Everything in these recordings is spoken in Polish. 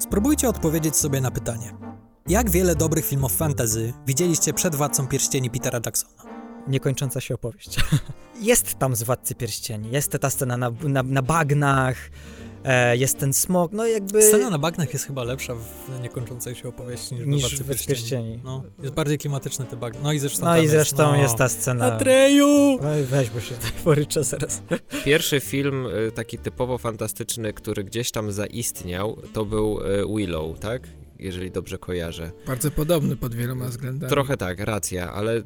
Spróbujcie odpowiedzieć sobie na pytanie. Jak wiele dobrych filmów fantasy widzieliście przed Władcą Pierścieni Petera Jacksona? Niekończąca się opowieść. jest tam z Władcy Pierścieni, jest ta scena na, na, na bagnach, e, jest ten smok, no jakby... Scena na bagnach jest chyba lepsza w niekończącej się opowieści niż, niż Władcy Pierścieni. No, jest bardziej klimatyczny te bagna. No i zresztą, no i zresztą jest, no. jest ta scena... Atreju! No i weź, bo się poryczę zaraz. Pierwszy film y, taki typowo fantastyczny, który gdzieś tam zaistniał, to był y, Willow, tak? Jeżeli dobrze kojarzę. Bardzo podobny pod wieloma względami. Trochę tak, racja, ale y,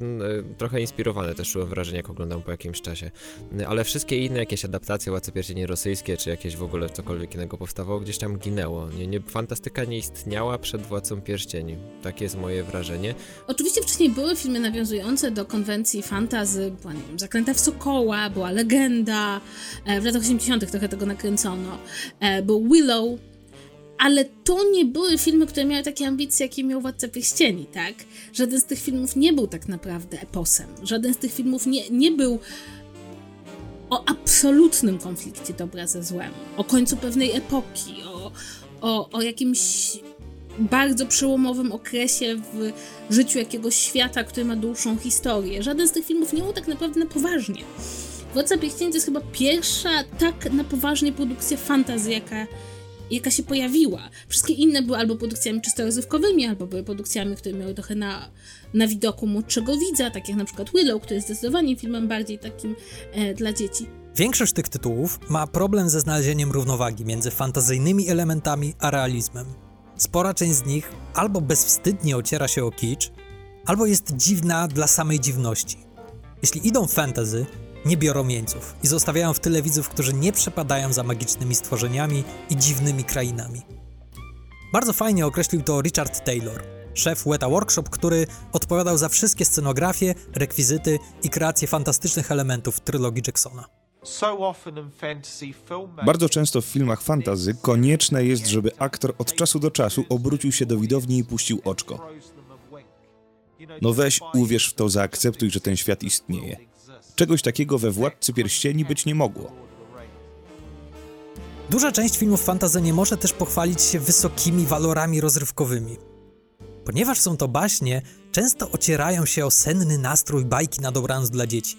trochę inspirowany też czułem wrażenie, jak oglądam po jakimś czasie. Y, ale wszystkie inne jakieś adaptacje, Władcy Pierścieni rosyjskie, czy jakieś w ogóle cokolwiek innego powstawało, gdzieś tam ginęło. Nie, nie, fantastyka nie istniała przed Władcą Pierścieni. Takie jest moje wrażenie. Oczywiście wcześniej były filmy nawiązujące do konwencji fantazy, była, nie wiem, Zaklęta w Sokoła, była Legenda, e, w latach 80 trochę tego nakręcono. E, był Willow, ale to nie były filmy, które miały takie ambicje, jakie miał Władca Pierścieni, tak? Żaden z tych filmów nie był tak naprawdę eposem. Żaden z tych filmów nie, nie był o absolutnym konflikcie dobra ze złem, o końcu pewnej epoki, o, o, o jakimś bardzo przełomowym okresie w życiu jakiegoś świata, który ma dłuższą historię. Żaden z tych filmów nie był tak naprawdę na poważnie. Władca Pierścieni to jest chyba pierwsza tak na poważnie produkcja fantazji, jaka jaka się pojawiła. Wszystkie inne były albo produkcjami czysto rozrywkowymi, albo były produkcjami, które miały trochę na, na widoku młodszego widza, tak jak na przykład Willow, który jest zdecydowanie filmem bardziej takim e, dla dzieci. Większość tych tytułów ma problem ze znalezieniem równowagi między fantazyjnymi elementami a realizmem. Spora część z nich albo bezwstydnie ociera się o kicz, albo jest dziwna dla samej dziwności. Jeśli idą fantasy, nie biorą jeńców i zostawiają w tyle widzów, którzy nie przepadają za magicznymi stworzeniami i dziwnymi krainami. Bardzo fajnie określił to Richard Taylor, szef Weta Workshop, który odpowiadał za wszystkie scenografie, rekwizyty i kreację fantastycznych elementów trylogii Jacksona. Bardzo często w filmach fantazy konieczne jest, żeby aktor od czasu do czasu obrócił się do widowni i puścił oczko. No weź, uwierz w to, zaakceptuj, że ten świat istnieje. Czegoś takiego we Władcy Pierścieni być nie mogło. Duża część filmów fantasy nie może też pochwalić się wysokimi walorami rozrywkowymi. Ponieważ są to baśnie, często ocierają się o senny nastrój bajki na dobranoc dla dzieci.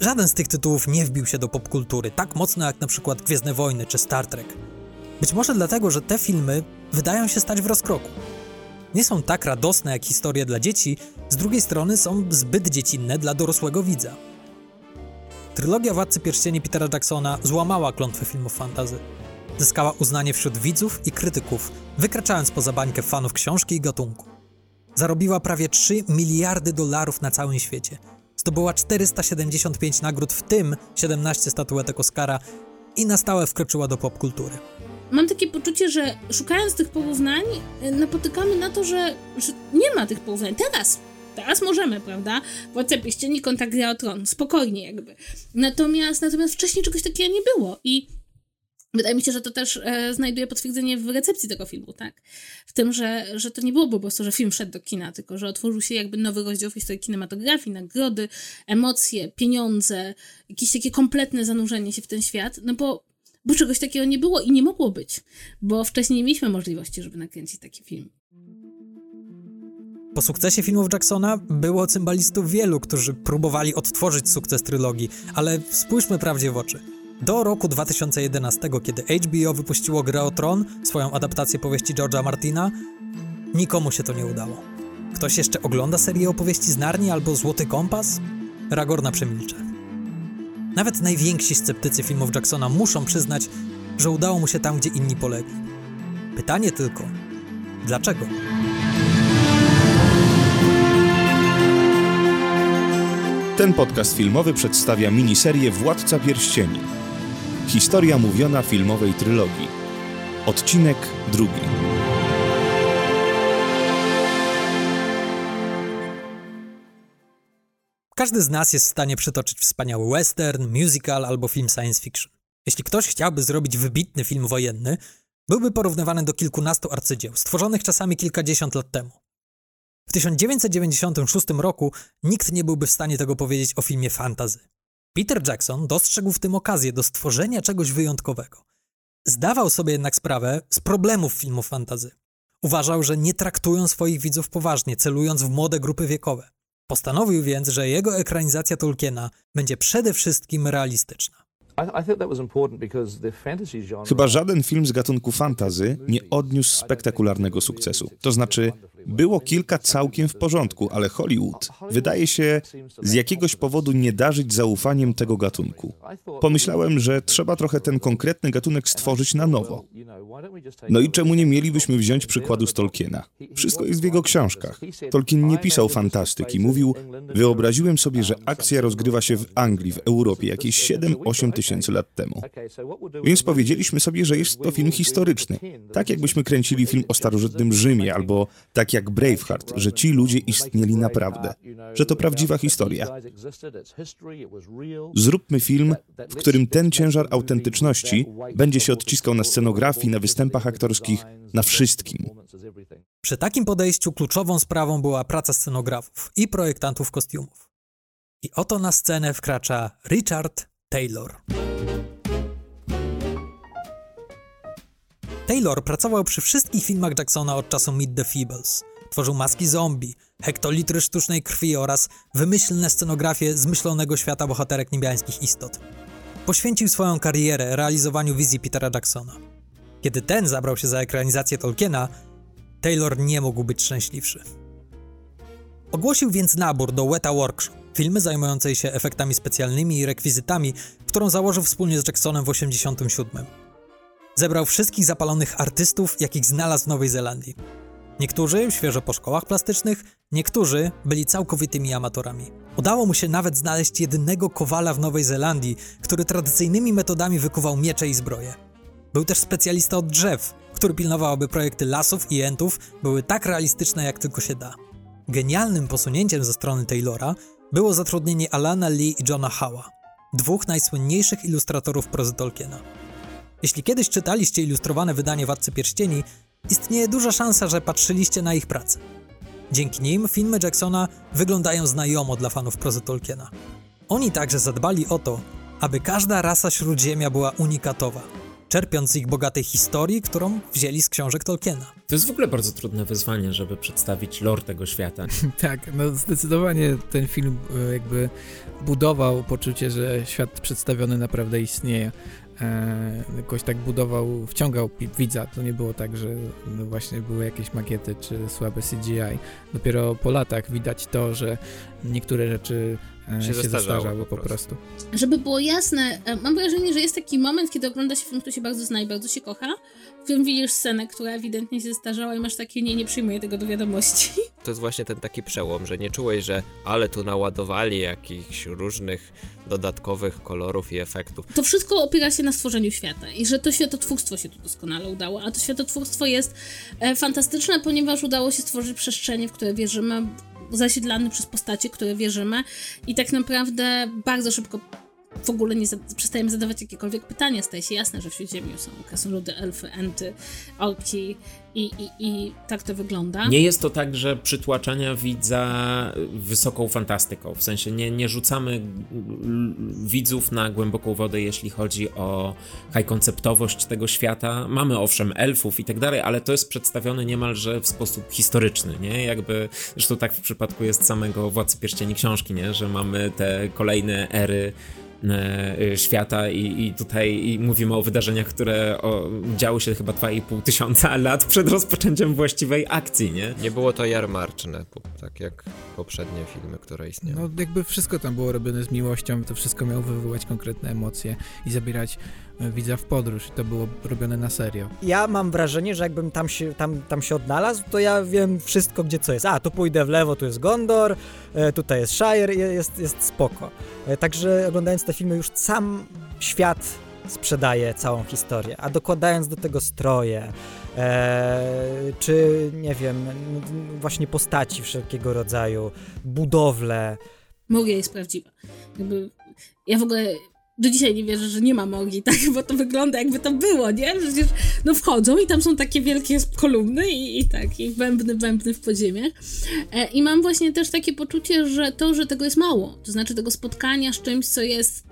Żaden z tych tytułów nie wbił się do popkultury tak mocno jak na przykład Gwiezdne Wojny czy Star Trek. Być może dlatego, że te filmy wydają się stać w rozkroku. Nie są tak radosne jak historie dla dzieci, z drugiej strony są zbyt dziecinne dla dorosłego widza. Trylogia Władcy Pierścieni Petera Jacksona złamała klątwę filmów fantazy. Zyskała uznanie wśród widzów i krytyków, wykraczając poza bańkę fanów książki i gatunku. Zarobiła prawie 3 miliardy dolarów na całym świecie. Zdobyła 475 nagród, w tym 17 statuetek Oscara i na stałe wkroczyła do popkultury. Mam takie poczucie, że szukając tych porównań, y, napotykamy na to, że, że nie ma tych porównań. Teraz Teraz możemy, prawda? Władca Pierścieni, kontakt Gra o Tron. Spokojnie jakby. Natomiast, natomiast wcześniej czegoś takiego nie było i Wydaje mi się, że to też e, znajduje potwierdzenie w recepcji tego filmu, tak? W tym, że, że to nie było po prostu, że film szedł do kina, tylko że otworzył się jakby nowy rozdział w historii kinematografii, nagrody, emocje, pieniądze, jakieś takie kompletne zanurzenie się w ten świat, no bo, bo czegoś takiego nie było i nie mogło być, bo wcześniej nie mieliśmy możliwości, żeby nakręcić taki film. Po sukcesie filmów Jacksona było cymbalistów wielu, którzy próbowali odtworzyć sukces trylogii, ale spójrzmy prawdzie w oczy. Do roku 2011, kiedy HBO wypuściło Grę o Tron, swoją adaptację powieści George'a Martina, nikomu się to nie udało. Ktoś jeszcze ogląda serię opowieści z Narni albo Złoty Kompas? Ragorna przemilcze. Nawet najwięksi sceptycy filmów Jacksona muszą przyznać, że udało mu się tam, gdzie inni polegli. Pytanie tylko, dlaczego? Ten podcast filmowy przedstawia miniserię Władca Pierścieni. Historia mówiona filmowej trylogii. Odcinek drugi. Każdy z nas jest w stanie przytoczyć wspaniały western, musical albo film science fiction. Jeśli ktoś chciałby zrobić wybitny film wojenny, byłby porównywany do kilkunastu arcydzieł, stworzonych czasami kilkadziesiąt lat temu. W 1996 roku nikt nie byłby w stanie tego powiedzieć o filmie fantazy. Peter Jackson dostrzegł w tym okazję do stworzenia czegoś wyjątkowego. Zdawał sobie jednak sprawę z problemów filmów fantazy. Uważał, że nie traktują swoich widzów poważnie, celując w młode grupy wiekowe. Postanowił więc, że jego ekranizacja Tolkiena będzie przede wszystkim realistyczna. Chyba żaden film z gatunku fantazy nie odniósł spektakularnego sukcesu. To znaczy, było kilka całkiem w porządku, ale Hollywood wydaje się z jakiegoś powodu nie darzyć zaufaniem tego gatunku. Pomyślałem, że trzeba trochę ten konkretny gatunek stworzyć na nowo. No i czemu nie mielibyśmy wziąć przykładu z Tolkiena? Wszystko jest w jego książkach. Tolkien nie pisał fantastyki. Mówił, wyobraziłem sobie, że akcja rozgrywa się w Anglii, w Europie jakieś 7-8 tysięcy lat temu. Więc powiedzieliśmy sobie, że jest to film historyczny. Tak jakbyśmy kręcili film o starożytnym Rzymie, albo tak jak Braveheart, że ci ludzie istnieli naprawdę, że to prawdziwa historia. Zróbmy film, w którym ten ciężar autentyczności będzie się odciskał na scenografii, na występach aktorskich, na wszystkim. Przy takim podejściu kluczową sprawą była praca scenografów i projektantów kostiumów. I oto na scenę wkracza Richard Taylor. Taylor pracował przy wszystkich filmach Jacksona od czasu Meet the Feebles. Tworzył maski zombie, hektolitry sztucznej krwi oraz wymyślne scenografie zmyślonego świata bohaterek niebiańskich istot. Poświęcił swoją karierę realizowaniu wizji Petera Jacksona. Kiedy ten zabrał się za ekranizację Tolkiena, Taylor nie mógł być szczęśliwszy. Ogłosił więc nabór do Weta Workshop, filmy zajmującej się efektami specjalnymi i rekwizytami, którą założył wspólnie z Jacksonem w 1987. Zebrał wszystkich zapalonych artystów, jakich znalazł w Nowej Zelandii. Niektórzy świeżo po szkołach plastycznych, niektórzy byli całkowitymi amatorami. Udało mu się nawet znaleźć jedynego kowala w Nowej Zelandii, który tradycyjnymi metodami wykuwał miecze i zbroje. Był też specjalista od drzew, który pilnował, aby projekty lasów i entów były tak realistyczne, jak tylko się da. Genialnym posunięciem ze strony Taylora było zatrudnienie Alana Lee i Johna Howa, dwóch najsłynniejszych ilustratorów prozy Tolkiena. Jeśli kiedyś czytaliście ilustrowane wydanie Władcy Pierścieni, istnieje duża szansa, że patrzyliście na ich pracę. Dzięki nim filmy Jacksona wyglądają znajomo dla fanów prozy Tolkiena. Oni także zadbali o to, aby każda rasa śródziemia była unikatowa, czerpiąc z ich bogatej historii, którą wzięli z książek Tolkiena. To jest w ogóle bardzo trudne wyzwanie, żeby przedstawić lore tego świata. tak, no zdecydowanie ten film e, jakby budował poczucie, że świat przedstawiony naprawdę istnieje e, jakoś tak budował, wciągał widza. To nie było tak, że no właśnie były jakieś makiety czy słabe CGI. Dopiero po latach widać to, że niektóre rzeczy się, się zestarzały po prostu. Żeby było jasne, e, mam wrażenie, że jest taki moment, kiedy ogląda się film, który się bardzo zna i bardzo się kocha, w którym widzisz scenę, która ewidentnie się zestarzała i masz takie, nie, nie przyjmuję tego do wiadomości. To jest właśnie ten taki przełom, że nie czułeś, że ale tu naładowali jakichś różnych dodatkowych kolorów i efektów. To wszystko opiera się na stworzeniu świata i że to światotwórstwo się tu doskonale udało, a to światotwórstwo jest e, fantastyczne, ponieważ udało się stworzyć przestrzenie, w które wierzymy, zasiedlane przez postacie, które wierzymy. I tak naprawdę bardzo szybko w ogóle nie za przestajemy zadawać jakiekolwiek pytania, staje się jasne, że w Śródziemiu są krasnoludy, elfy, enty, orki i, i, i tak to wygląda. Nie jest to tak, że przytłaczania widza wysoką fantastyką, w sensie nie, nie rzucamy widzów na głęboką wodę, jeśli chodzi o high konceptowość tego świata. Mamy owszem elfów i tak dalej, ale to jest przedstawione niemalże w sposób historyczny, nie? Jakby, zresztą tak w przypadku jest samego Władcy Pierścieni książki, nie? Że mamy te kolejne ery świata i, i tutaj i mówimy o wydarzeniach, które o, działy się chyba 2,5 tysiąca lat przed rozpoczęciem właściwej akcji, nie? Nie było to jarmarczne, tak jak poprzednie filmy, które istniały. No jakby wszystko tam było robione z miłością, to wszystko miało wywoływać konkretne emocje i zabierać e, widza w podróż i to było robione na serio. Ja mam wrażenie, że jakbym tam się, tam, tam się odnalazł, to ja wiem wszystko, gdzie co jest. A, tu pójdę w lewo, tu jest Gondor, e, tutaj jest Shire, jest, jest spoko. Także oglądając te filmy już sam świat sprzedaje całą historię, a dokładając do tego stroje, e, czy nie wiem, właśnie postaci wszelkiego rodzaju, budowle. Mogia jest prawdziwa. Jakby ja w ogóle do dzisiaj nie wierzę, że nie ma mogli, tak? Bo to wygląda jakby to było, nie? Przecież no wchodzą i tam są takie wielkie kolumny i, i tak, i bębny, bębny w podziemiach. E, I mam właśnie też takie poczucie, że to, że tego jest mało, to znaczy tego spotkania z czymś, co jest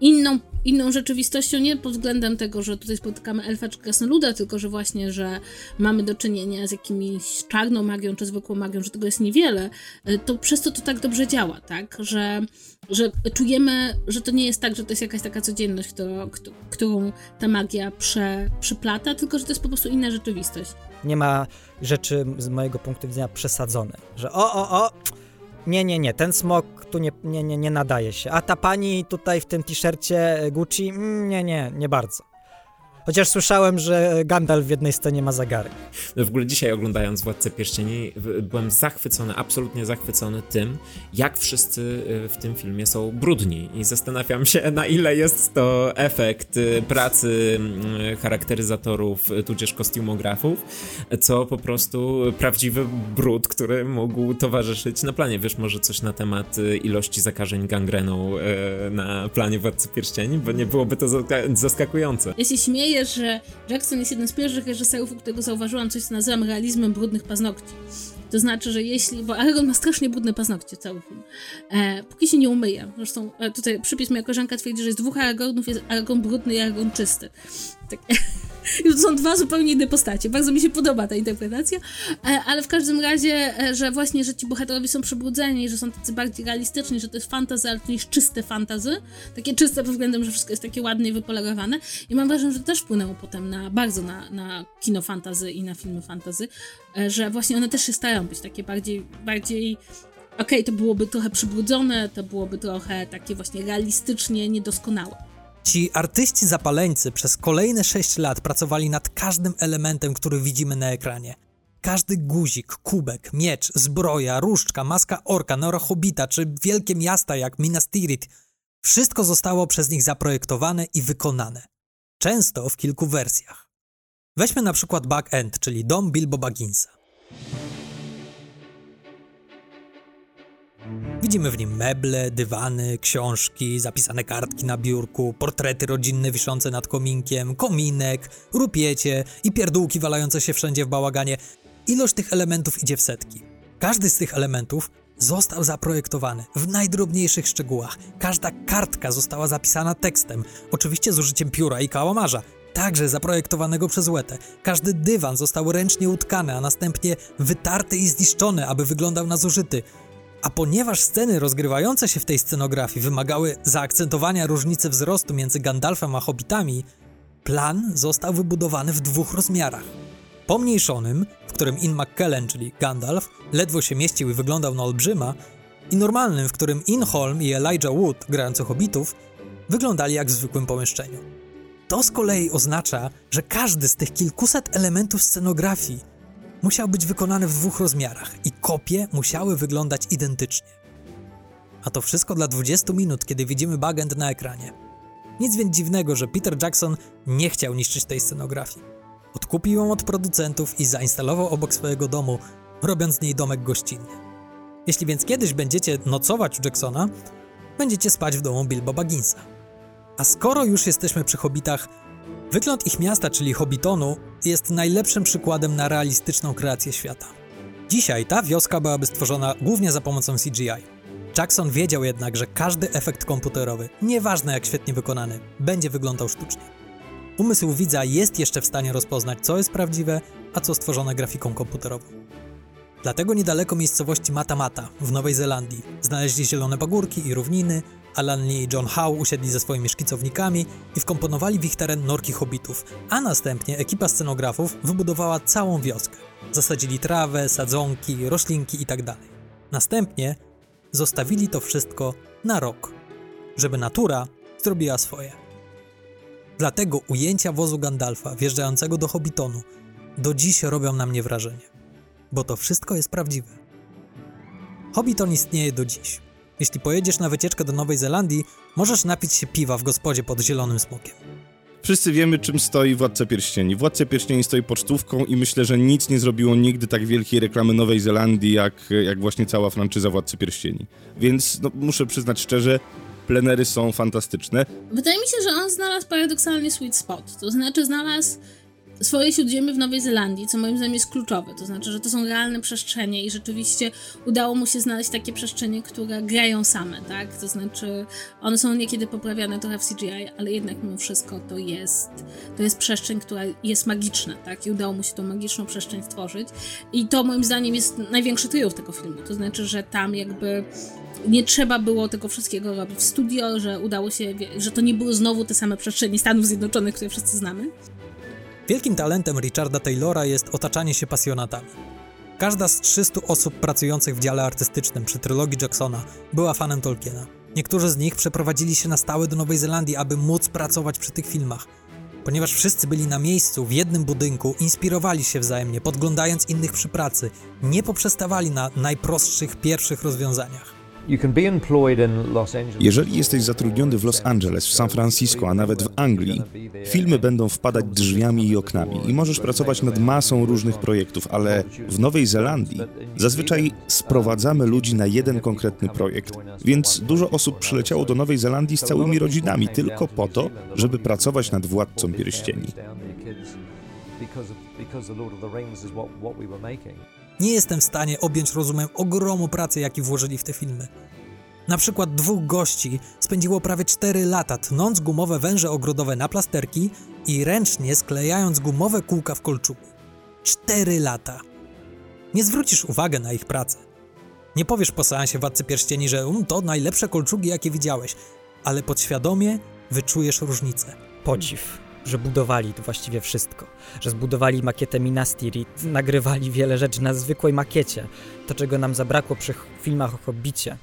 inną inną rzeczywistością, nie pod względem tego, że tutaj spotykamy elfa czy krasnoluda, tylko że właśnie, że mamy do czynienia z jakimiś czarną magią czy zwykłą magią, że tego jest niewiele, y, to przez to to tak dobrze działa, tak? Że, że czujemy, że to nie jest tak, że to jest jakaś taka codzienność, którą, którą ta magia prze, przyplata, tylko że to jest po prostu inna rzeczywistość. Nie ma rzeczy z mojego punktu widzenia przesadzone, że o, o, o, nie, nie, nie, ten smok tu nie, nie, nie, nie nadaje się. A ta pani tutaj w tym t-shircie Gucci, mm, nie, nie, nie bardzo. Chociaż słyszałem, że Gandalf w jednej scenie ma zagary. No w ogóle dzisiaj oglądając Władcę Pierścieni byłem zachwycony, absolutnie zachwycony tym, jak wszyscy y, w tym filmie są brudni i zastanawiam się, na ile jest to efekt y, pracy mm, charakteryzatorów, y, tudzież kostiumografów, co po prostu prawdziwy brud, który mógł towarzyszyć na planie. Wiesz może coś na temat ilości zakażeń gangreną na planie Władcy Pierścieni, bo nie byłoby to zaskakujące. Ja się że Jackson jest jeden z pierwszych reżyserów, u którego zauważyłam coś, co nazywam realizmem brudnych paznokci. To znaczy, że jeśli. Bo Aragon ma strasznie brudne paznokcie, cały film. E, póki się nie umyje. Zresztą e, tutaj przypis moja koleżanka twierdzi, że jest dwóch Aragonów, jest Aragon brudny i Aragon czysty. Tak. To są dwa zupełnie inne postacie. Bardzo mi się podoba ta interpretacja, e, ale w każdym razie, e, że właśnie, że ci bohaterowie są przebrudzeni, że są tacy bardziej realistyczni, że to jest fantazy, ale to jest czyste fantazy. Takie czyste pod względem, że wszystko jest takie ładne i wypolerowane. I mam wrażenie, że to też wpłynęło potem na bardzo na, na kino fantazy i na filmy fantazy, e, że właśnie one też się starają być takie bardziej, bardziej okej, okay, to byłoby trochę przybrudzone, to byłoby trochę takie właśnie realistycznie niedoskonałe. Ci artyści zapaleńcy przez kolejne 6 lat pracowali nad każdym elementem, który widzimy na ekranie. Każdy guzik, kubek, miecz, zbroja, różdżka, maska orka, nora hobita czy wielkie miasta jak Minas Tirith wszystko zostało przez nich zaprojektowane i wykonane. Często w kilku wersjach. Weźmy na przykład Back End, czyli dom Bilbo Bagginsa. Widzimy w nim meble, dywany, książki, zapisane kartki na biurku, portrety rodzinne wiszące nad kominkiem, kominek, rupiecie i pierdółki walające się wszędzie w bałaganie. Ilość tych elementów idzie w setki. Każdy z tych elementów został zaprojektowany w najdrobniejszych szczegółach. Każda kartka została zapisana tekstem, oczywiście z użyciem pióra i kałamarza, także zaprojektowanego przez Łetę. Każdy dywan został ręcznie utkany, a następnie wytarty i zniszczony, aby wyglądał na zużyty. A ponieważ sceny rozgrywające się w tej scenografii wymagały zaakcentowania różnicy wzrostu między Gandalfem a hobbitami, plan został wybudowany w dwóch rozmiarach. Pomniejszonym, w którym Ian McKellen, czyli Gandalf, ledwo się mieścił i wyglądał na olbrzyma, i normalnym, w którym Ian Holm i Elijah Wood, grający hobbitów, wyglądali jak w zwykłym pomieszczeniu. To z kolei oznacza, że każdy z tych kilkuset elementów scenografii musiał być wykonany w dwóch rozmiarach i kopie musiały wyglądać identycznie. A to wszystko dla 20 minut, kiedy widzimy Bagend na ekranie. Nic więc dziwnego, że Peter Jackson nie chciał niszczyć tej scenografii. Odkupił ją od producentów i zainstalował obok swojego domu, robiąc z niej domek gościnny. Jeśli więc kiedyś będziecie nocować u Jacksona, będziecie spać w domu Bilbo Bagginsa. A skoro już jesteśmy przy Hobbitach, Wygląd ich miasta, czyli Hobbitonu, jest najlepszym przykładem na realistyczną kreację świata. Dzisiaj ta wioska byłaby stworzona głównie za pomocą CGI. Jackson wiedział jednak, że każdy efekt komputerowy, nieważne jak świetnie wykonany, będzie wyglądał sztucznie. Umysł widza jest jeszcze w stanie rozpoznać, co jest prawdziwe, a co stworzone grafiką komputerową. Dlatego niedaleko miejscowości Matamata w Nowej Zelandii znaleźli zielone pagórki i równiny, Alan Lee i John Howe usiedli ze swoimi szkicownikami i wkomponowali w ich teren norki hobbitów, a następnie ekipa scenografów wybudowała całą wioskę. Zasadzili trawę, sadzonki, roślinki itd. Tak następnie zostawili to wszystko na rok, żeby natura zrobiła swoje. Dlatego ujęcia wozu Gandalfa wjeżdżającego do Hobbitonu do dziś robią na mnie wrażenie, bo to wszystko jest prawdziwe. Hobbiton istnieje do dziś. Jeśli pojedziesz na wycieczkę do Nowej Zelandii, możesz napić się piwa w gospodzie pod zielonym smokiem. Wszyscy wiemy, czym stoi Władca Pierścieni. Władca Pierścieni stoi pocztówką i myślę, że nic nie zrobiło nigdy tak wielkiej reklamy Nowej Zelandii, jak, jak właśnie cała franczyza Władcy Pierścieni. Więc no, muszę przyznać szczerze, plenery są fantastyczne. Wydaje mi się, że on znalazł paradoksalnie sweet spot. To znaczy znalazł swoje śródziemie w Nowej Zelandii, co moim zdaniem jest kluczowe. To znaczy, że to są realne przestrzenie i rzeczywiście udało mu się znaleźć takie przestrzenie, które grają same, tak? To znaczy, one są niekiedy poprawiane trochę w CGI, ale jednak mimo wszystko to jest, to jest przestrzeń, która jest magiczna, tak? I udało mu się tą magiczną przestrzeń stworzyć. I to moim zdaniem jest największy triumf tego filmu. To znaczy, że tam jakby nie trzeba było tego wszystkiego robić w studio, że udało się, że to nie były znowu te same przestrzenie Stanów Zjednoczonych, które wszyscy znamy. Wielkim talentem Richarda Taylora jest otaczanie się pasjonatami. Każda z 300 osób pracujących w dziale artystycznym przy trylogii Jacksona była fanem Tolkiena. Niektórzy z nich przeprowadzili się na stałe do Nowej Zelandii, aby móc pracować przy tych filmach. Ponieważ wszyscy byli na miejscu, w jednym budynku, inspirowali się wzajemnie, podglądając innych przy pracy, nie poprzestawali na najprostszych pierwszych rozwiązaniach. Jeżeli jesteś zatrudniony w Los Angeles, w San Francisco, a nawet w Anglii, filmy będą wpadać drzwiami i oknami i możesz pracować nad masą różnych projektów, ale w Nowej Zelandii zazwyczaj sprowadzamy ludzi na jeden konkretny projekt, więc dużo osób przyleciało do Nowej Zelandii z całymi rodzinami tylko po to, żeby pracować nad Władcą Pierścieni. Nie jestem w stanie objąć rozumem ogromu pracy, jaki włożyli w te filmy. Na przykład dwóch gości spędziło prawie 4 lata tnąc gumowe węże ogrodowe na plasterki i ręcznie sklejając gumowe kółka w kolczugu. 4 lata. Nie zwrócisz uwagi na ich pracę. Nie powiesz po seansie Władcy Pierścieni, że um, to najlepsze kolczugi, jakie widziałeś, ale podświadomie wyczujesz różnicę. Podziw że budowali właściwie wszystko. Że zbudowali makietę Minas Tirith, nagrywali wiele rzeczy na zwykłej makiecie. To, czego nam zabrakło przy filmach o Hobbicie,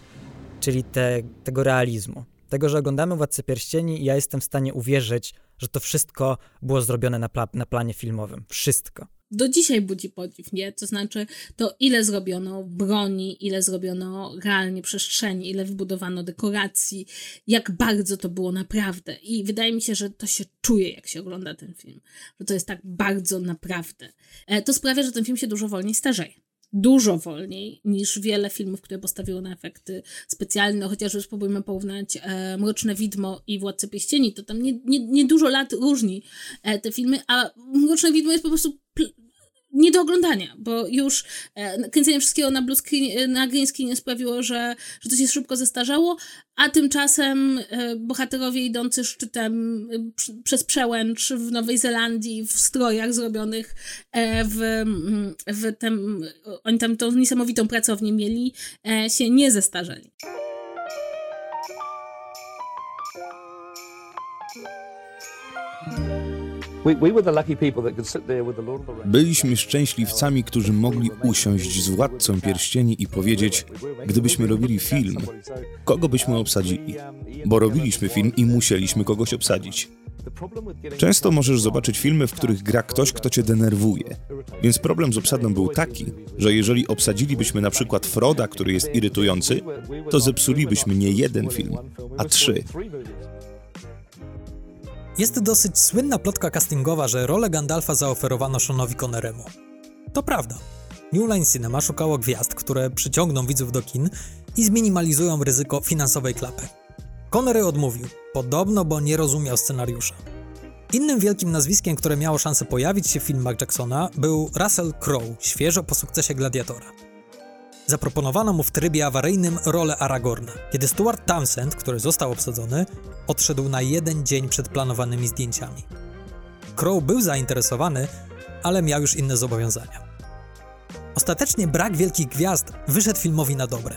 czyli te, tego realizmu. Tego, że oglądamy Władcę Pierścieni i ja jestem w stanie uwierzyć, że to wszystko było zrobione na, pla na planie filmowym. Wszystko do dzisiaj budzi podziw, nie? To znaczy to, ile zrobiono broni, ile zrobiono realnie przestrzeni, ile wybudowano dekoracji, jak bardzo to było naprawdę. I wydaje mi się, że to się czuje, jak się ogląda ten film, że to jest tak bardzo naprawdę. E, to sprawia, że ten film się dużo wolniej starzeje dużo wolniej niż wiele filmów, które postawiły na efekty specjalne, chociażby spróbujmy porównać e, Mroczne Widmo i Władcę Pieścieni, to tam nie, nie, nie dużo lat różni e, te filmy, a Mroczne Widmo jest po prostu nie do oglądania, bo już e, kręcenie wszystkiego na, screen, na green screenie sprawiło, że, że to się szybko zestarzało, a tymczasem e, bohaterowie idący szczytem e, przez przełęcz w Nowej Zelandii w strojach zrobionych w, w oni tam tą niesamowitą pracownię mieli, się nie zestarzeli. Byliśmy szczęśliwcami, którzy mogli usiąść z władcą pierścieni i powiedzieć, gdybyśmy robili film, kogo byśmy obsadzili? Bo robiliśmy film i musieliśmy kogoś obsadzić. Często możesz zobaczyć filmy, w których gra ktoś, kto cię denerwuje. Więc problem z obsadą był taki, że jeżeli obsadzilibyśmy na przykład Froda, który jest irytujący, to zepsulibyśmy nie jeden film, a trzy. Jest dosyć słynna plotka castingowa, że rolę Gandalfa zaoferowano Seanowi Conneremu. To prawda. New Line Cinema szukało gwiazd, które przyciągną widzów do kin i zminimalizują ryzyko finansowej klapy. Connery odmówił, podobno, bo nie rozumiał scenariusza. Innym wielkim nazwiskiem, które miało szansę pojawić się w filmach Jacksona, był Russell Crowe, świeżo po sukcesie Gladiatora. Zaproponowano mu w trybie awaryjnym rolę Aragorna, kiedy Stuart Townsend, który został obsadzony, odszedł na jeden dzień przed planowanymi zdjęciami. Crow był zainteresowany, ale miał już inne zobowiązania. Ostatecznie brak wielkich gwiazd wyszedł filmowi na dobre.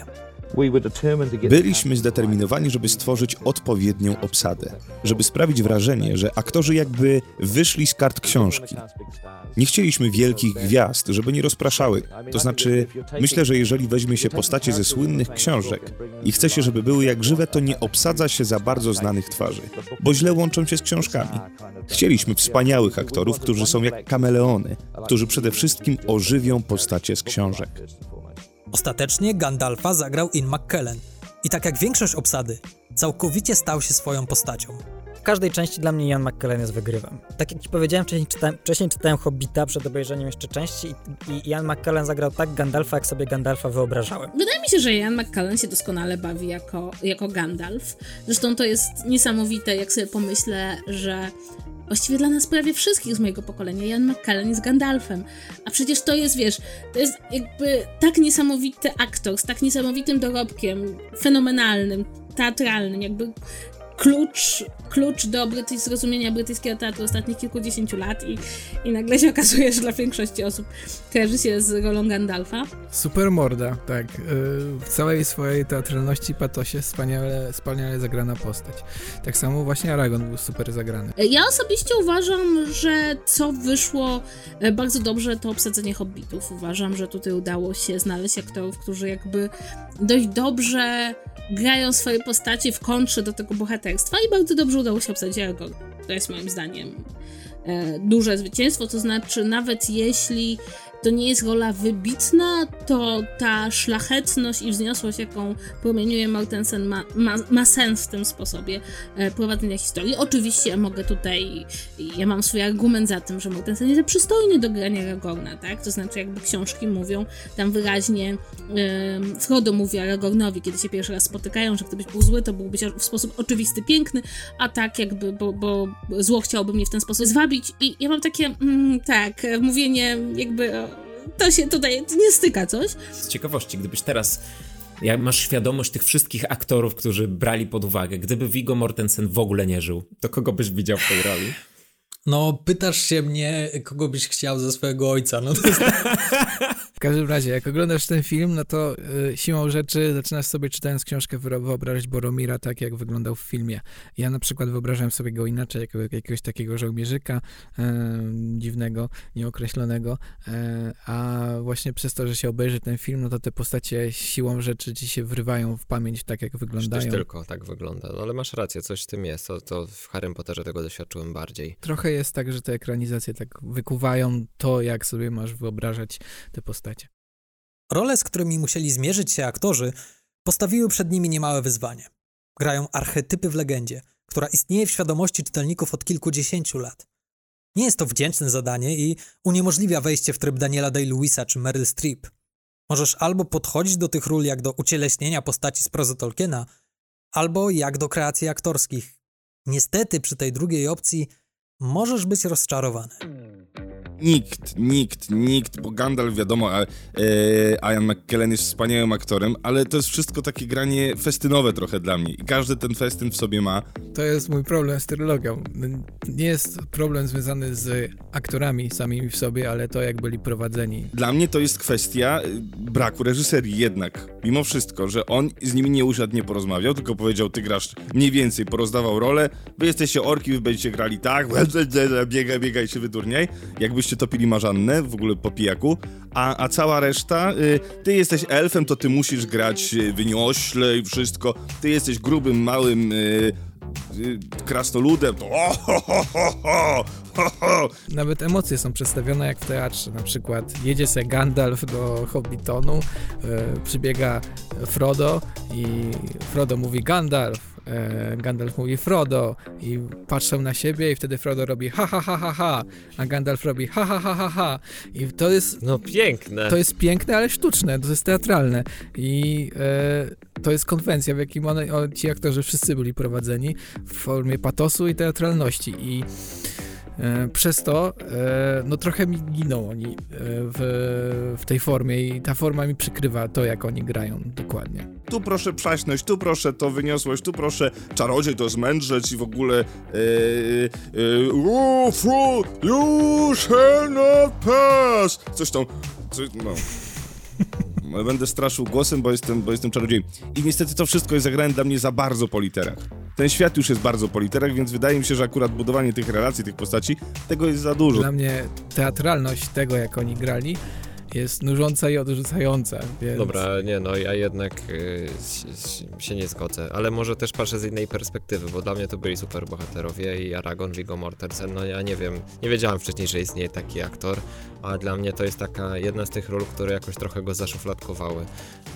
Byliśmy zdeterminowani, żeby stworzyć odpowiednią obsadę, żeby sprawić wrażenie, że aktorzy jakby wyszli z kart książki. Nie chcieliśmy wielkich gwiazd, żeby nie rozpraszały. To znaczy, myślę, że jeżeli weźmie się postacie ze słynnych książek i chce się, żeby były jak żywe, to nie obsadza się za bardzo znanych twarzy, bo źle łączą się z książkami. Chcieliśmy wspaniałych aktorów, którzy są jak kameleony, którzy przede wszystkim ożywią postacie z książek. Ostatecznie Gandalfa zagrał Ian McKellen i tak jak większość obsady, całkowicie stał się swoją postacią. W każdej części dla mnie Ian McKellen jest wygrywem. Tak jak ci powiedziałem, wcześniej czytałem, wcześniej czytałem Hobbita przed obejrzeniem jeszcze części i, i Ian McKellen zagrał tak Gandalfa, jak sobie Gandalfa wyobrażałem. Wydaje mi się, że Ian McKellen się doskonale bawi jako, jako Gandalf. Zresztą to jest niesamowite, jak sobie pomyślę, że właściwie dla nas prawie wszystkich z mojego pokolenia, Ian McKellen jest Gandalfem. A przecież to jest, wiesz, to jest jakby tak niesamowity aktor, z tak niesamowitym dorobkiem, fenomenalnym, teatralnym, jakby klucz, klucz do brytyj, zrozumienia brytyjskiego teatru ostatnich kilkudziesięciu lat i, i nagle się okazuje, że dla większości osób kojarzy się z rolą Gandalfa. Super morda, tak. Y, w całej swojej teatralności, patosie wspaniale, wspaniale zagrana postać. Tak samo właśnie Aragon był super zagrany. Ja osobiście uważam, że co wyszło e, bardzo dobrze, to obsadzenie hobbitów. Uważam, że tutaj udało się znaleźć aktorów, którzy jakby dość dobrze grają swoje postacie w kontrze do tego bohaterstwa i bardzo dobrze udało się obsadzić Aragorn. To jest moim zdaniem e, duże zwycięstwo, to znaczy nawet jeśli to nie jest rola wybitna, to ta szlachetność i wzniosłość, jaką promieniuje Mortensen, ma, ma, ma sens w tym sposobie e, prowadzenia historii. Oczywiście mogę tutaj, ja mam swój argument za tym, że Mortensen jest przystojny do grania Aragorna, tak? To znaczy, jakby książki mówią, tam wyraźnie e, Frodo mówi Aragornowi, kiedy się pierwszy raz spotykają, że gdybyś był zły, to byłby w sposób oczywisty piękny, a tak jakby, bo, bo zło chciałoby mnie w ten sposób zwabić i ja mam takie, mm, tak, mówienie jakby to się tutaj nie styka coś. Z ciekawości, gdybyś teraz jak masz świadomość tych wszystkich aktorów, którzy brali pod uwagę, gdyby Viggo Mortensen w ogóle nie żył, to kogo byś widział w tej roli? No, pytasz się mnie, kogo byś chciał za swojego ojca. No to jest... W każdym razie, jak oglądasz ten film, no to y, siłą rzeczy zaczynasz sobie czytając książkę wyobrażać Boromira tak, jak wyglądał w filmie. Ja na przykład wyobrażałem sobie go inaczej, jako jakiegoś takiego żołnierzyka y, dziwnego, nieokreślonego, y, a właśnie przez to, że się obejrzy ten film, no to te postacie siłą rzeczy ci się wrywają w pamięć tak, jak wyglądają. Też tylko tak wygląda, no, ale masz rację, coś w tym jest, to, to w Harrym Potterze tego doświadczyłem bardziej. Trochę jest tak, że te ekranizacje tak wykuwają to, jak sobie masz wyobrażać te postacie. Role, z którymi musieli zmierzyć się aktorzy, postawiły przed nimi niemałe wyzwanie. Grają archetypy w legendzie, która istnieje w świadomości czytelników od kilkudziesięciu lat. Nie jest to wdzięczne zadanie i uniemożliwia wejście w tryb Daniela Day-Lewisa czy Meryl Streep. Możesz albo podchodzić do tych ról jak do ucieleśnienia postaci z prozy Tolkiena, albo jak do kreacji aktorskich. Niestety przy tej drugiej opcji możesz być rozczarowany. Nikt, nikt, nikt, bo Gandalf wiadomo, a, e, Ian McKellen jest wspaniałym aktorem, ale to jest wszystko takie granie festynowe trochę dla mnie i każdy ten festyn w sobie ma. To jest mój problem z trylogią. Nie jest problem związany z aktorami samymi w sobie, ale to jak byli prowadzeni. Dla mnie to jest kwestia y, braku reżyserii jednak, mimo wszystko, że on z nimi nie usiadł, nie porozmawiał, tylko powiedział, ty grasz mniej więcej, porozdawał rolę, wy jesteście orki, wy będziecie grali tak, biegaj, biegaj się wydurniaj, jakbyście topili marzannę w ogóle po pijaku, a, a cała reszta, y, ty jesteś elfem, to ty musisz grać y, wyniośle i wszystko, ty jesteś grubym, małym y, y, krasnoludem, to o, ho, ho, ho, ho. Nawet emocje są przedstawione jak w teatrze. Na przykład jedzie se Gandalf do Hobbitonu, e, przybiega Frodo i Frodo mówi Gandalf, Gandalf mówi Frodo! I patrzą na siebie i wtedy Frodo robi ha ha ha ha ha, a Gandalf robi ha ha ha ha ha. I to jest No piękne. to jest piękne, ale sztuczne, to jest teatralne. I e, to jest konwencja, w jakim one, ci aktorzy wszyscy byli prowadzeni w formie patosu i teatralności. I e, przez to e, no trochę mi giną oni e, w, w tej formie i ta forma mi przykrywa to, jak oni grają dokładnie. Tu proszę przaśność, tu proszę to wyniosłość, tu proszę czarodziej to zmędrzeć i w ogóle yy, yy, "Oh, fru, you shall not pass! Coś tam, no. Będę straszył głosem, bo jestem, bo jestem czarodziejem. I niestety to wszystko jest zagrane dla mnie za bardzo po literach. Ten świat już jest bardzo po literach, więc wydaje mi się, że akurat budowanie tych relacji, tych postaci, tego jest za dużo. Dla mnie teatralność tego, jak oni grali, jest nużąca i odrzucająca, więc... Dobra, nie no, ja jednak y, się nie zgodzę, ale może też patrzę z innej perspektywy, bo dla mnie to byli super bohaterowie i Aragorn, Viggo Mortensen, no ja nie wiem, nie wiedziałem wcześniej, że istnieje taki aktor, a dla mnie to jest taka jedna z tych ról, które jakoś trochę go zaszufladkowały,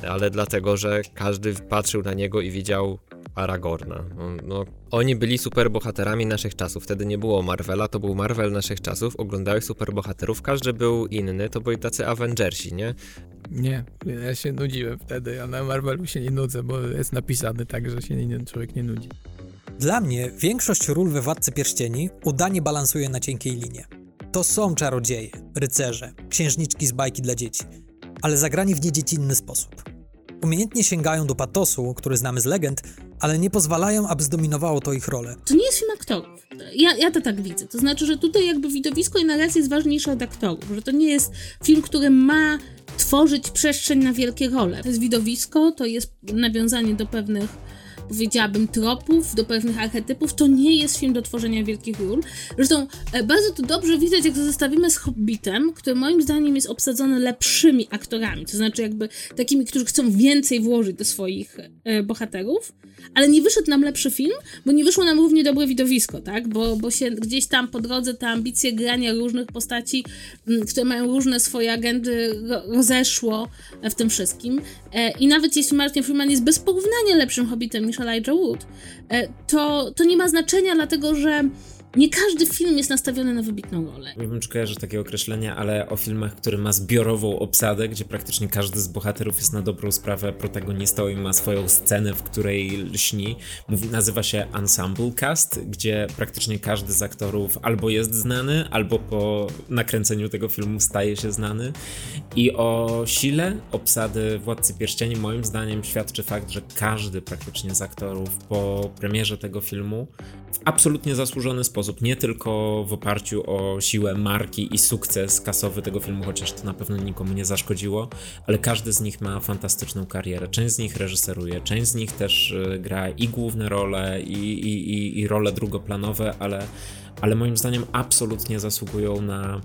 ale dlatego, że każdy patrzył na niego i widział Aragorna. No, oni byli superbohaterami naszych czasów. Wtedy nie było Marvela, to był Marvel naszych czasów. Oglądałeś superbohaterów, każdy był inny, to byli tacy Avengersi, nie? Nie, ja się nudziłem wtedy, a na Marvelu się nie nudzę, bo jest napisany tak, że się nie, człowiek nie nudzi. Dla mnie większość ról we Władcy Pierścieni udanie balansuje na cienkiej linie. To są czarodzieje, rycerze, księżniczki z bajki dla dzieci, ale zagrani w niedziecinny sposób. Umiejętnie sięgają do patosu, który znamy z legend, ale nie pozwalają, aby zdominowało to ich rolę. To nie jest film aktorów. Ja, ja to tak widzę. To znaczy, że tutaj jakby widowisko i narracja jest ważniejsza od aktorów, że to nie jest film, który ma tworzyć przestrzeń na wielkie role. To jest widowisko, to jest nawiązanie do pewnych powiedziałabym, tropów, do pewnych archetypów. To nie jest film do tworzenia wielkich ról. Zresztą e, bardzo to dobrze widać, jak to zestawimy z Hobbitem, który moim zdaniem jest obsadzony lepszymi aktorami, to znaczy jakby takimi, którzy chcą więcej włożyć do swoich e, bohaterów, ale nie wyszedł nam lepszy film, bo nie wyszło nam równie dobre widowisko, tak? Bo, bo się gdzieś tam po drodze te ambicje grania różnych postaci, które mają różne swoje agendy, rozeszło w tym wszystkim. E, I nawet jeśli Martin Freeman jest bez porównania lepszym Hobbitem niż Elijah Wood, e, to, to nie ma znaczenia, dlatego że nie każdy film jest nastawiony na wybitną rolę. Nie wiem, czy kojarzę takie określenie, ale o filmach, który ma zbiorową obsadę, gdzie praktycznie każdy z bohaterów jest na dobrą sprawę protagonistą i ma swoją scenę, w której lśni. Mówi, nazywa się Ensemble Cast, gdzie praktycznie każdy z aktorów albo jest znany, albo po nakręceniu tego filmu staje się znany. I o sile obsady Władcy Pierścieni moim zdaniem świadczy fakt, że każdy praktycznie z aktorów po premierze tego filmu w absolutnie zasłużony sposób, nie tylko w oparciu o siłę marki i sukces kasowy tego filmu, chociaż to na pewno nikomu nie zaszkodziło, ale każdy z nich ma fantastyczną karierę. Część z nich reżyseruje, część z nich też y, gra i główne role, i, i, i, i role drugoplanowe, ale, ale moim zdaniem absolutnie zasługują na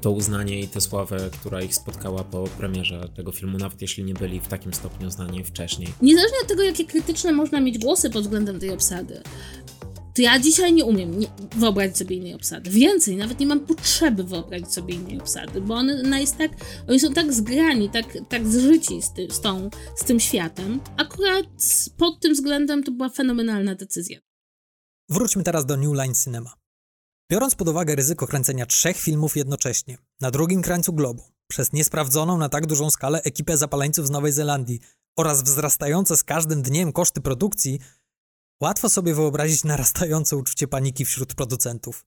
to uznanie i tę sławę, która ich spotkała po premierze tego filmu, nawet jeśli nie byli w takim stopniu znani wcześniej. Niezależnie od tego, jakie krytyczne można mieć głosy pod względem tej obsady, to ja dzisiaj nie umiem nie, wyobrazić sobie innej obsady. Więcej, nawet nie mam potrzeby wyobrazić sobie innej obsady, bo one, ona jest tak, oni są tak zgrani, tak, tak zżyci z, ty, z, tą, z tym światem. Akurat pod tym względem to była fenomenalna decyzja. Wróćmy teraz do New Line Cinema. Biorąc pod uwagę ryzyko kręcenia trzech filmów jednocześnie, na drugim krańcu globu, przez niesprawdzoną na tak dużą skalę ekipę zapaleńców z Nowej Zelandii oraz wzrastające z każdym dniem koszty produkcji, łatwo sobie wyobrazić narastające uczucie paniki wśród producentów.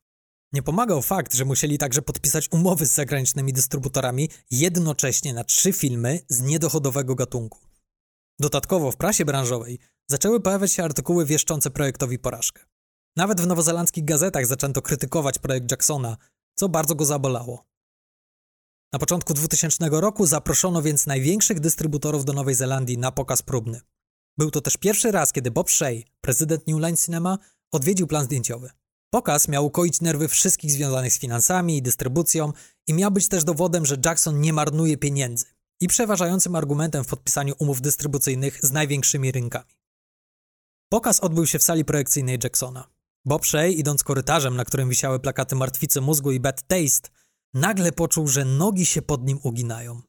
Nie pomagał fakt, że musieli także podpisać umowy z zagranicznymi dystrybutorami jednocześnie na trzy filmy z niedochodowego gatunku. Dodatkowo w prasie branżowej zaczęły pojawiać się artykuły wieszczące projektowi porażkę. Nawet w nowozelandzkich gazetach zaczęto krytykować projekt Jacksona, co bardzo go zabolało. Na początku 2000 roku zaproszono więc największych dystrybutorów do Nowej Zelandii na pokaz próbny. Był to też pierwszy raz, kiedy Bob Shea, prezydent New Line Cinema, odwiedził plan zdjęciowy. Pokaz miał ukoić nerwy wszystkich związanych z finansami i dystrybucją i miał być też dowodem, że Jackson nie marnuje pieniędzy i przeważającym argumentem w podpisaniu umów dystrybucyjnych z największymi rynkami. Pokaz odbył się w sali projekcyjnej Jacksona. Bob Shea, idąc korytarzem, na którym wisiały plakaty Martwicy Mózgu i Bad Taste, nagle poczuł, że nogi się pod nim uginają.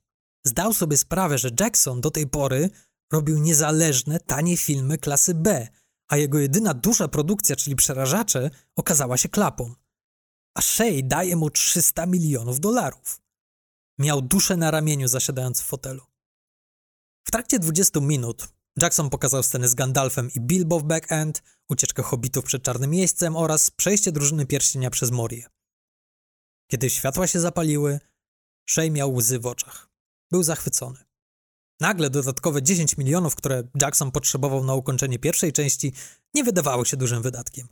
Zdał sobie sprawę, że Jackson do tej pory robił niezależne, tanie filmy klasy B, a jego jedyna duża produkcja, czyli Przerażacze, okazała się klapą. A Shea daje mu 300 milionów dolarów. Miał duszę na ramieniu zasiadając w fotelu. W trakcie 20 minut Jackson pokazał scenę z Gandalfem i Bilbo w Back End, ucieczkę hobbitów przed czarnym miejscem oraz przejście drużyny pierścienia przez Morię. Kiedy światła się zapaliły, Shay miał łzy w oczach. Był zachwycony. Nagle dodatkowe 10 milionów, które Jackson potrzebował na ukończenie pierwszej części, nie wydawały się dużym wydatkiem.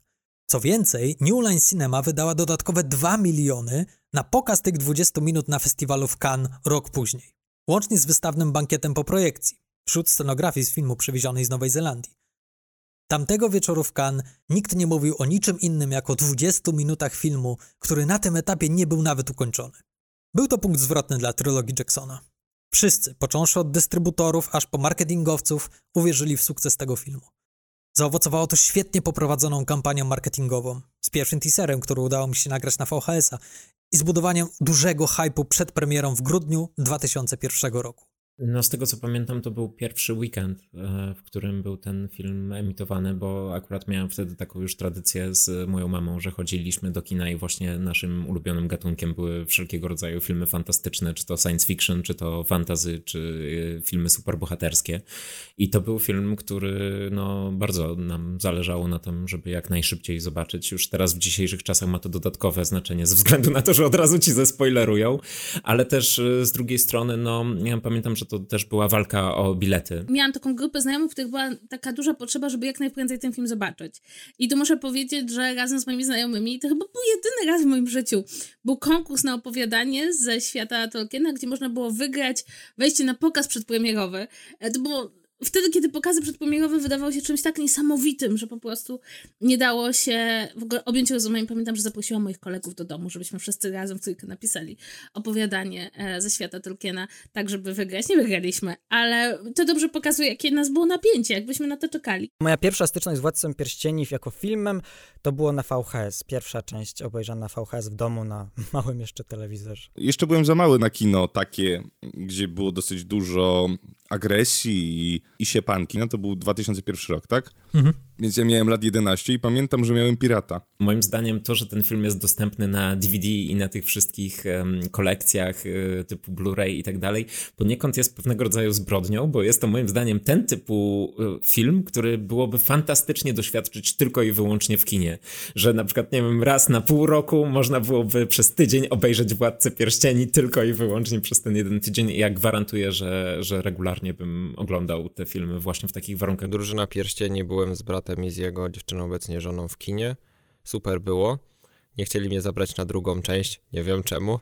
Co więcej, New Line Cinema wydała dodatkowe 2 miliony na pokaz tych 20 minut na festiwalu w Cannes rok później, łącznie z wystawnym bankietem po projekcji, wśród scenografii z filmu przywiezionej z Nowej Zelandii. Tamtego wieczoru w Cannes nikt nie mówił o niczym innym jak o 20 minutach filmu, który na tym etapie nie był nawet ukończony. Był to punkt zwrotny dla trylogii Jacksona. Wszyscy, począwszy od dystrybutorów aż po marketingowców, uwierzyli w sukces tego filmu. Zaowocowało to świetnie poprowadzoną kampanią marketingową, z pierwszym teaserem, który udało mi się nagrać na VHS-a i zbudowaniem dużego hypu przed premierą w grudniu 2001 roku. No z tego co pamiętam, to był pierwszy weekend, e, w którym był ten film emitowany, bo akurat miałem wtedy taką już tradycję z moją mamą, że chodziliśmy do kina i właśnie naszym ulubionym gatunkiem były wszelkiego rodzaju filmy fantastyczne, czy to science fiction, czy to fantasy, czy e, filmy superbohaterskie. I to był film, który no bardzo nam zależało na tym, żeby jak najszybciej zobaczyć. Już teraz w dzisiejszych czasach ma to dodatkowe znaczenie ze względu na to, że od razu ci zespoilerują, ale też e, z drugiej strony, no ja pamiętam, że to też była walka o bilety. Miałam taką grupę znajomych, w których była taka duża potrzeba, żeby jak najprędzej ten film zobaczyć. I tu muszę powiedzieć, że razem z moimi znajomymi, to chyba był jedyny raz w moim życiu, był konkurs na opowiadanie ze świata Tolkiena, gdzie można było wygrać wejście na pokaz przedpremierowy. E, to było wtedy, kiedy pokazy przedpremierowe wydawały się czymś tak niesamowitym, że po prostu nie dało się w ogóle objąć rozumieniem. Pamiętam, że zaprosiłam moich kolegów do domu, żebyśmy wszyscy razem w trójkę napisali opowiadanie e, ze świata Tolkiena, tak żeby wygrać. Nie wygraliśmy, ale to dobrze pokazuje, jakie nas było napięcie, jakbyśmy na to czekali. Moja pierwsza styczność z Władcą Pierścieni jako filmem to było na VHS. Pierwsza część obejrzana na VHS w domu na małym jeszcze telewizorze. Jeszcze byłem za mały na kino takie, gdzie było dosyć dużo agresji i, i siepanki. No to był 2001 rok, tak? Mhm. Więc ja miałem lat 11 i pamiętam, że miałem pirata. Moim zdaniem to, że ten film jest dostępny na DVD i na tych wszystkich um, kolekcjach y, typu Blu-ray i tak dalej, poniekąd jest pewnego rodzaju zbrodnią, bo jest to moim zdaniem ten typu y, film, który byłoby fantastycznie doświadczyć tylko i wyłącznie w kinie. Że na przykład, nie wiem, raz na pół roku można byłoby przez tydzień obejrzeć Władcę Pierścieni tylko i wyłącznie przez ten jeden tydzień i ja gwarantuję, że, że regularnie bym oglądał te filmy właśnie w takich warunkach. Drużyna Pierścieni byłem z bratem bratem i z jego dziewczyną, obecnie żoną w kinie. Super było. Nie chcieli mnie zabrać na drugą część, nie wiem czemu,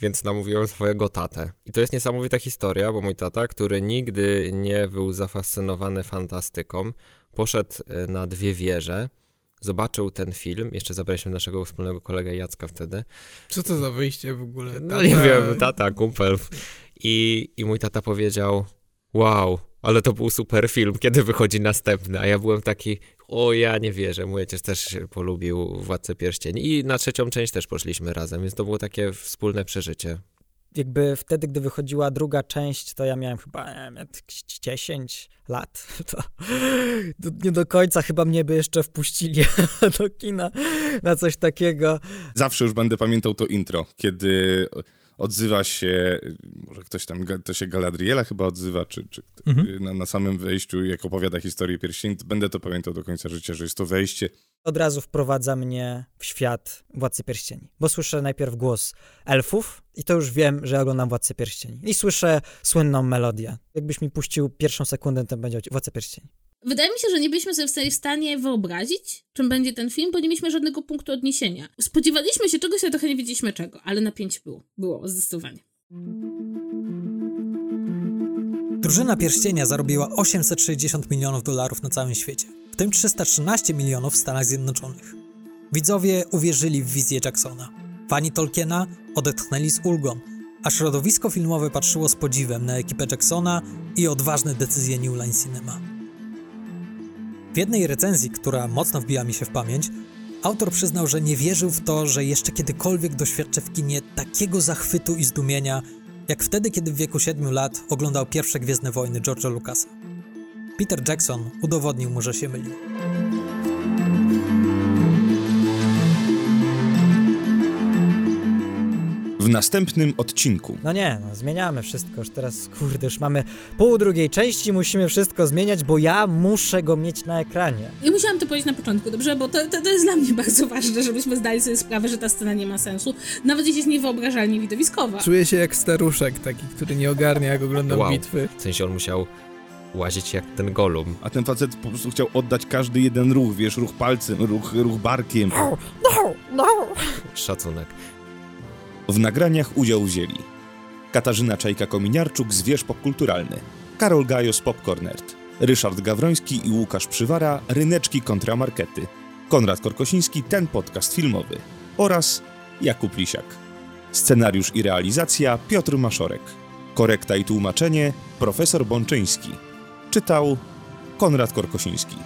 więc namówiłem swojego tatę. I to jest niesamowita historia, bo mój tata, który nigdy nie był zafascynowany fantastyką, poszedł e, na dwie wieże, zobaczył ten film, jeszcze zabraliśmy naszego wspólnego kolegę Jacka wtedy. Co to za wyjście w ogóle? Tata... No nie wiem, tata, kumpel. I, I mój tata powiedział, wow, ale to był super film, kiedy wychodzi następny, a ja byłem taki, o ja nie wierzę, mój ojciec też polubił Władcę Pierścieni i na trzecią część też poszliśmy razem, więc to było takie wspólne przeżycie. Jakby wtedy, gdy wychodziła druga część, to ja miałem chyba nie wiem, 10 lat. To, to nie do końca chyba mnie by jeszcze wpuścili do kina na coś takiego. Zawsze już będę pamiętał to intro, kiedy odzywa się, może ktoś tam, to się Galadriela chyba odzywa, czy, czy mhm. na, na, samym wejściu, jak opowiada historię pierścieni, będę to pamiętał do końca życia, że jest to wejście. Od razu wprowadza mnie w świat Władcy Pierścieni, bo słyszę najpierw głos elfów i to już wiem, że oglądam Władcę Pierścieni. I słyszę słynną melodię. Jakbyś mi puścił pierwszą sekundę, to będzie Władca Pierścieni. Wydaje mi się, że nie byliśmy sobie w stanie wyobrazić, czym będzie ten film, bo nie mieliśmy żadnego punktu odniesienia. Spodziewaliśmy się czegoś, ale trochę nie wiedzieliśmy czego, ale napięcie było. Było, zdecydowanie. Drużyna Pierścienia zarobiła 860 milionów dolarów na całym świecie, w tym 313 milionów w Stanach Zjednoczonych. Widzowie uwierzyli w wizję Jacksona. Fani Tolkiena odetchnęli z ulgą, a środowisko filmowe patrzyło z podziwem na ekipę Jacksona i odważne decyzje New Line Cinema. W jednej recenzji, która mocno wbiła mi się w pamięć, autor przyznał, że nie wierzył w to, że jeszcze kiedykolwiek doświadczy w kinie takiego zachwytu i zdumienia, jak wtedy, kiedy w wieku 7 lat oglądał pierwsze Gwiezdne Wojny George'a Lucasa. Peter Jackson udowodnił mu, że się mylił. W następnym odcinku. No nie, no zmieniamy wszystko. Już teraz, kurde, już mamy pół drugiej części, musimy wszystko zmieniać, bo ja muszę go mieć na ekranie. I musiałam to powiedzieć na początku, dobrze? Bo to, to, to jest dla mnie bardzo ważne, żebyśmy zdali sobie sprawę, że ta scena nie ma sensu. Nawet jeśli jest niewyobrażalnie widowiskowa. Czuję się jak staruszek taki, który nie ogarnia, jak oglądam wow. bitwy. W sensie on musiał łazić jak ten golum. A ten facet po prostu chciał oddać każdy jeden ruch, wiesz, ruch palcem, ruch, ruch barkiem. No, no, no. Szacunek. W nagraniach udział wzięli Katarzyna Czajka-Kominiarczuk z Wież Popkulturalny, Karol Gajos Popcornert, Ryszard Gawroński i Łukasz Przywara Ryneczki Kontramarkety, Konrad Korkosiński Ten Podcast Filmowy oraz Jakub Lisiak. Scenariusz i realizacja Piotr Maszorek. Korekta i tłumaczenie profesor Bączyński. Czytał Konrad Korkosiński.